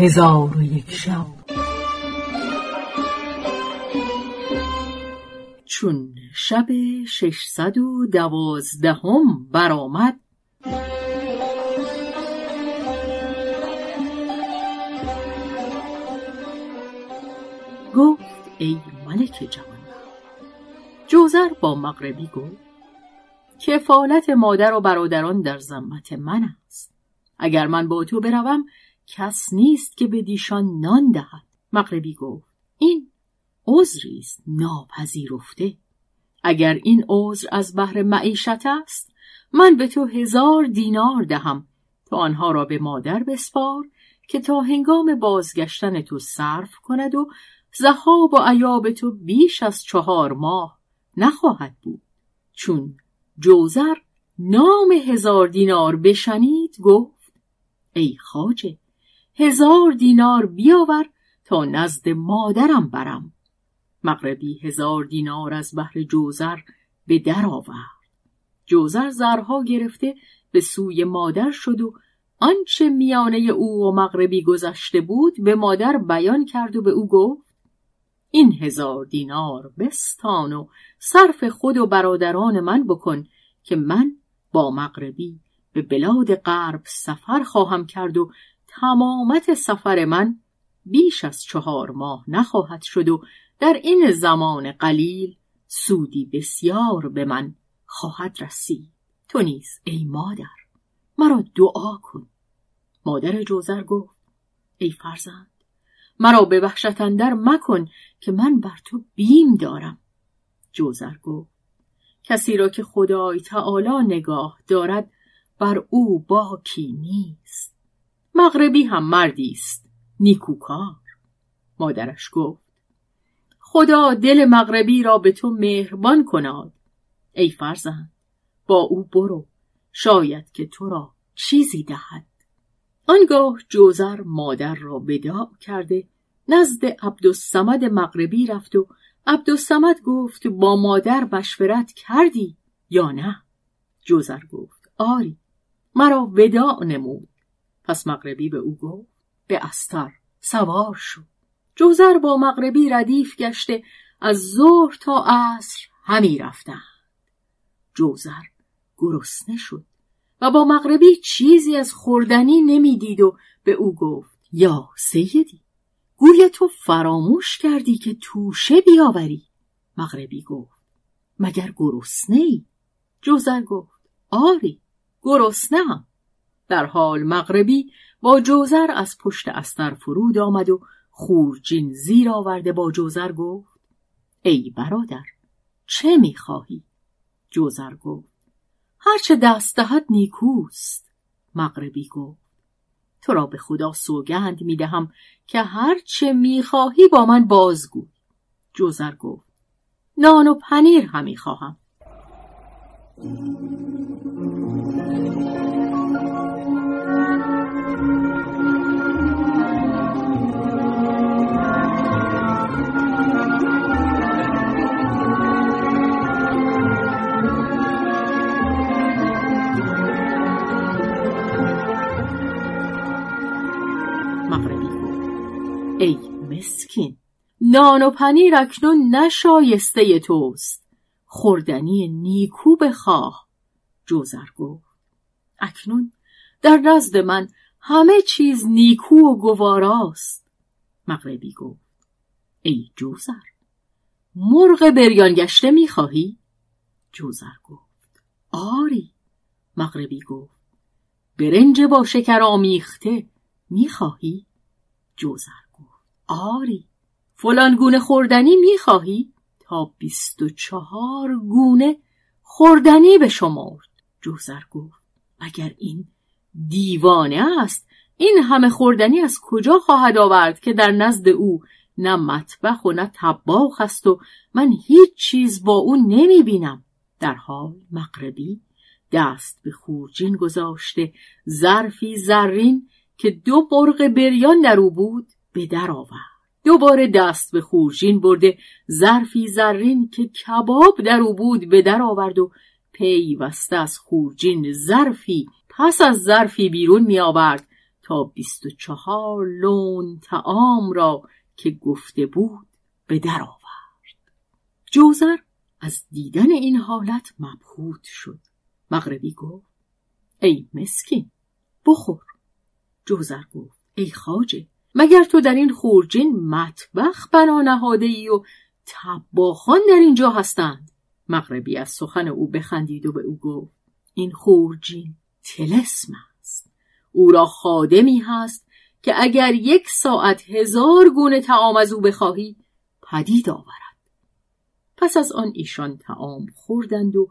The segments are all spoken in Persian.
هزار و یک شب. چون شب ششصد و دوازدهم برآمد گفت ای ملک جوان جوزر با مغربی گفت کفالت مادر و برادران در ذمت من است. اگر من با تو بروم کس نیست که به دیشان نان دهد. مغربی گفت این عذری است ناپذیرفته. اگر این عذر از بهر معیشت است من به تو هزار دینار دهم. تا آنها را به مادر بسپار که تا هنگام بازگشتن تو صرف کند و زهاب و عیاب تو بیش از چهار ماه نخواهد بود. چون جوزر نام هزار دینار بشنید گفت ای خاجه هزار دینار بیاور تا نزد مادرم برم. مغربی هزار دینار از بحر جوزر به در آورد. جوزر زرها گرفته به سوی مادر شد و آنچه میانه او و مغربی گذشته بود به مادر بیان کرد و به او گفت این هزار دینار بستان و صرف خود و برادران من بکن که من با مغربی به بلاد غرب سفر خواهم کرد و تمامت سفر من بیش از چهار ماه نخواهد شد و در این زمان قلیل سودی بسیار به من خواهد رسید. تو نیز ای مادر مرا دعا کن. مادر جوزر گفت ای فرزند مرا به وحشت اندر مکن که من بر تو بیم دارم. جوزر گفت کسی را که خدای تعالی نگاه دارد بر او باکی نیست. مغربی هم مردی است. نیکوکار. مادرش گفت خدا دل مغربی را به تو مهربان کناد. ای فرزند با او برو. شاید که تو را چیزی دهد. آنگاه جوزر مادر را بداع کرده نزد عبدالسمد مغربی رفت و عبدالسمد گفت با مادر مشورت کردی یا نه؟ جوزر گفت آری. مرا وداع نمود. پس مغربی به او گفت به استر سوار شو. جوزر با مغربی ردیف گشته از ظهر تا عصر همی رفتند. جوزر گرسنه شد و با مغربی چیزی از خوردنی نمی‌دید و به او گفت یا سیدی گوی تو فراموش کردی که توشه بیاوری. مغربی گفت مگر گرسنه ای جوزر گفت آری گرسنه هم در حال مغربی با جوزر از پشت استر فرود آمد و خورجین زیر آورده با جوزر گفت ای برادر چه می‌خواهی؟ جوزر گفت هرچه دست دهد نیکوست. مغربی گفت تو را به خدا سوگند می‌دهم که هرچه می‌خواهی با من بازگو. جوزر گفت نان و پنیر همی خواهم. نان و پنیر اکنون نشایسته توست. خوردنی نیکو بخواه جوزر گفت. اکنون در نزد من همه چیز نیکو و گواراست. مغربی گفت. ای جوزر مرغ بریان گشته می‌خواهی؟ جوزر گفت. آری. مغربی گفت. برنج با شکر آمیخته می‌خواهی؟ جوزر آری. فلان گونه خوردنی می‌خواهی؟ تا بیست و چهار گونه خوردنی به شمرد جوزر گفت اگر این دیوانه است این همه خوردنی از کجا خواهد آورد که در نزد او نه مطبخ و نه طباخ است و من هیچ چیز با او نمی بینم در حال مغربی دست به خورجین گذاشته ظرفی زرین که دو برغ بریان در او بود به در آورد. دوباره دست به خورجین برده ظرفی زرین که کباب در او بود به در آورد و پیوسته از خورجین ظرفی پس از ظرفی بیرون می آورد تا بیست و چهار لون تعام را که گفته بود به در آورد. جوزر از دیدن این حالت مبهوت شد. مغربی گفت ای مسکین بخور. جوزر گفت ای خاجه مگر تو در این خورجین مطبخ بنا نهاده ای و تباخان در اینجا هستند؟ مغربی از سخن او بخندید و به او گفت این خورجین تلسم است. او را خادمی هست که اگر یک ساعت هزار گونه تعام از او بخواهی پدید آورد. پس از آن ایشان تعام خوردند و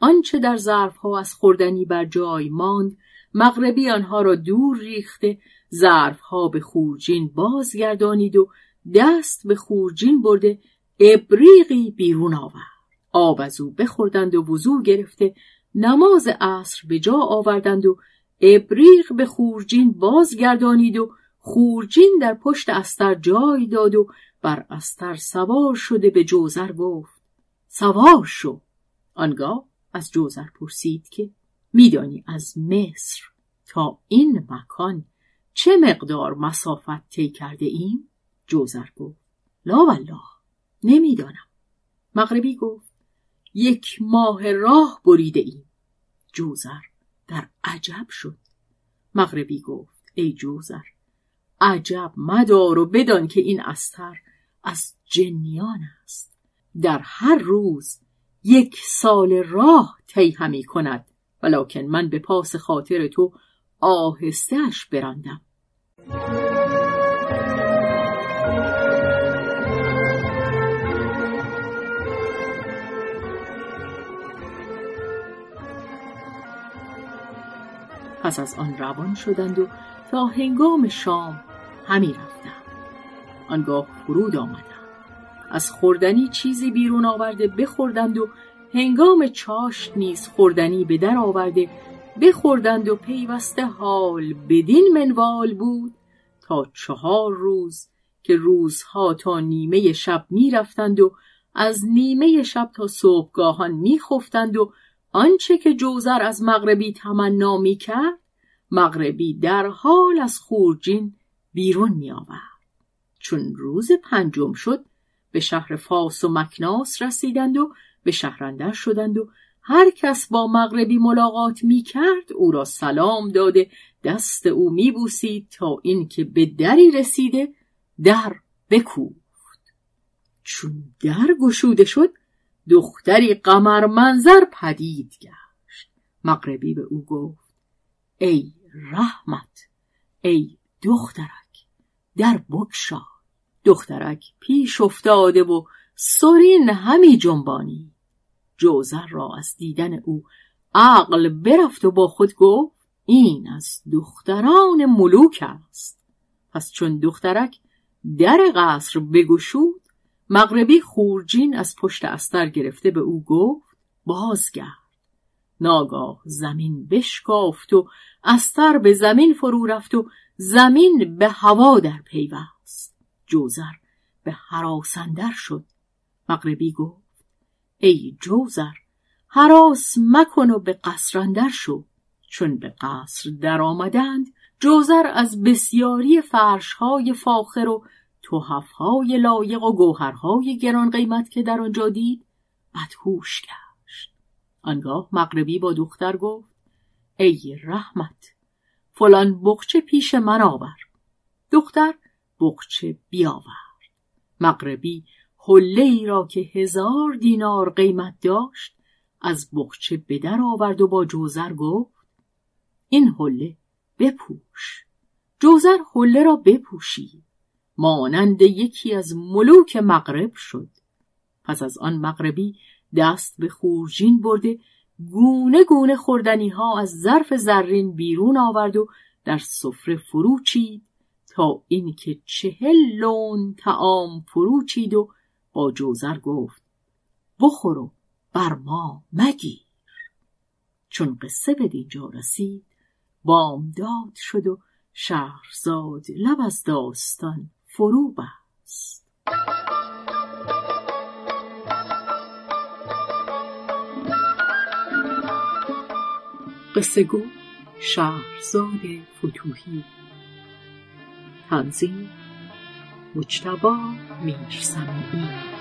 آنچه در ظرفها از خوردنی بر جای ماند مغربی آنها را دور ریخته ظرفها به خورجین بازگردانید و دست به خورجین برده ابریقی بیرون آورد آب از او بخوردند و وضوع گرفته نماز عصر به جا آوردند و ابریق به خورجین بازگردانید و خورجین در پشت استر جای داد و بر استر سوار شده به جوزر گفت سوار شو. آنگاه از جوزر پرسید که میدانی از مصر تا این مکان چه مقدار مسافت طی کرده ایم؟ جوزر گفت. لا والله نمی‌دانم. مغربی گفت. یک ماه راه بریده ایم. جوزر در عجب شد. مغربی گفت. ای جوزر عجب مدار و بدان که این استر از جنیان است. در هر روز یک سال راه طی همی کند. ولکن من به پاس خاطر تو آهستهش براندم. پس از آن روان شدند و تا هنگام شام همی رفتند. آنگاه فرود آمدند. از خوردنی چیزی بیرون آورده بخوردند و هنگام چاش نیز خوردنی به در آورده بخوردند و پیوسته حال بدین منوال بود تا چهار روز که روزها تا نیمه شب می‌رفتند و از نیمه شب تا صبحگاهان میخفتند و آنچه که جوزر از مغربی تمنا می‌کرد مغربی در حال از خورجین بیرون میآورد. چون روز پنجم شد به شهر فاس و مکناس رسیدند و به شهرندر شدند و هر کس با مغربی ملاقات می کرد او را سلام داده دست او می بوسید تا اینکه به دری رسیده در بکوفت. چون در گشوده شد دختری قمر منظر پدید گشت. مغربی به او گفت ای رحمت ای دخترک در بکشا دخترک پیش افتاده و سرین همی جنبانی جوزر را از دیدن او عقل برفت و با خود گفت این از دختران ملوک است. پس چون دخترک در قصر بگشود مغربی خورجین از پشت استر گرفته به او گفت بازگرد. ناگاه زمین بشکافت و استر به زمین فرو رفت و زمین به هوا در پیوست. جوزر به حراسندر شد. مغربی گفت ای جوزر حراس مکن و به قصر اندر شو. چون به قصر در آمدند جوزر از بسیاری فرشهای فاخر و توحفهای لایق و گوهرهای گران قیمت که در آنجا دید مدهوش گشت. آنگاه مغربی با دختر گفت ای رحمت فلان بخچه پیش من آور. دختر بخچه بیاورد. مغربی حله ای را که هزار دینار قیمت داشت از بخچه به در آورد و با جوزر گفت این حله بپوش جوزر حله را بپوشید مانند یکی از ملوک مغرب شد. پس از آن مغربی دست به خورجین برده گونه گونه خوردنی ها از ظرف زرین بیرون آورد و در سفره فرو چید تا اینکه چهل لون تعام فرو چید و با جوزر گفت بخور و بر ما مگیر. چون قصه به دینجا رسید بامداد شد و شهرزاد لب از داستان فرو بست. قصه گو شهرزاد فتوهی تنظیم مجتبا میرسمی.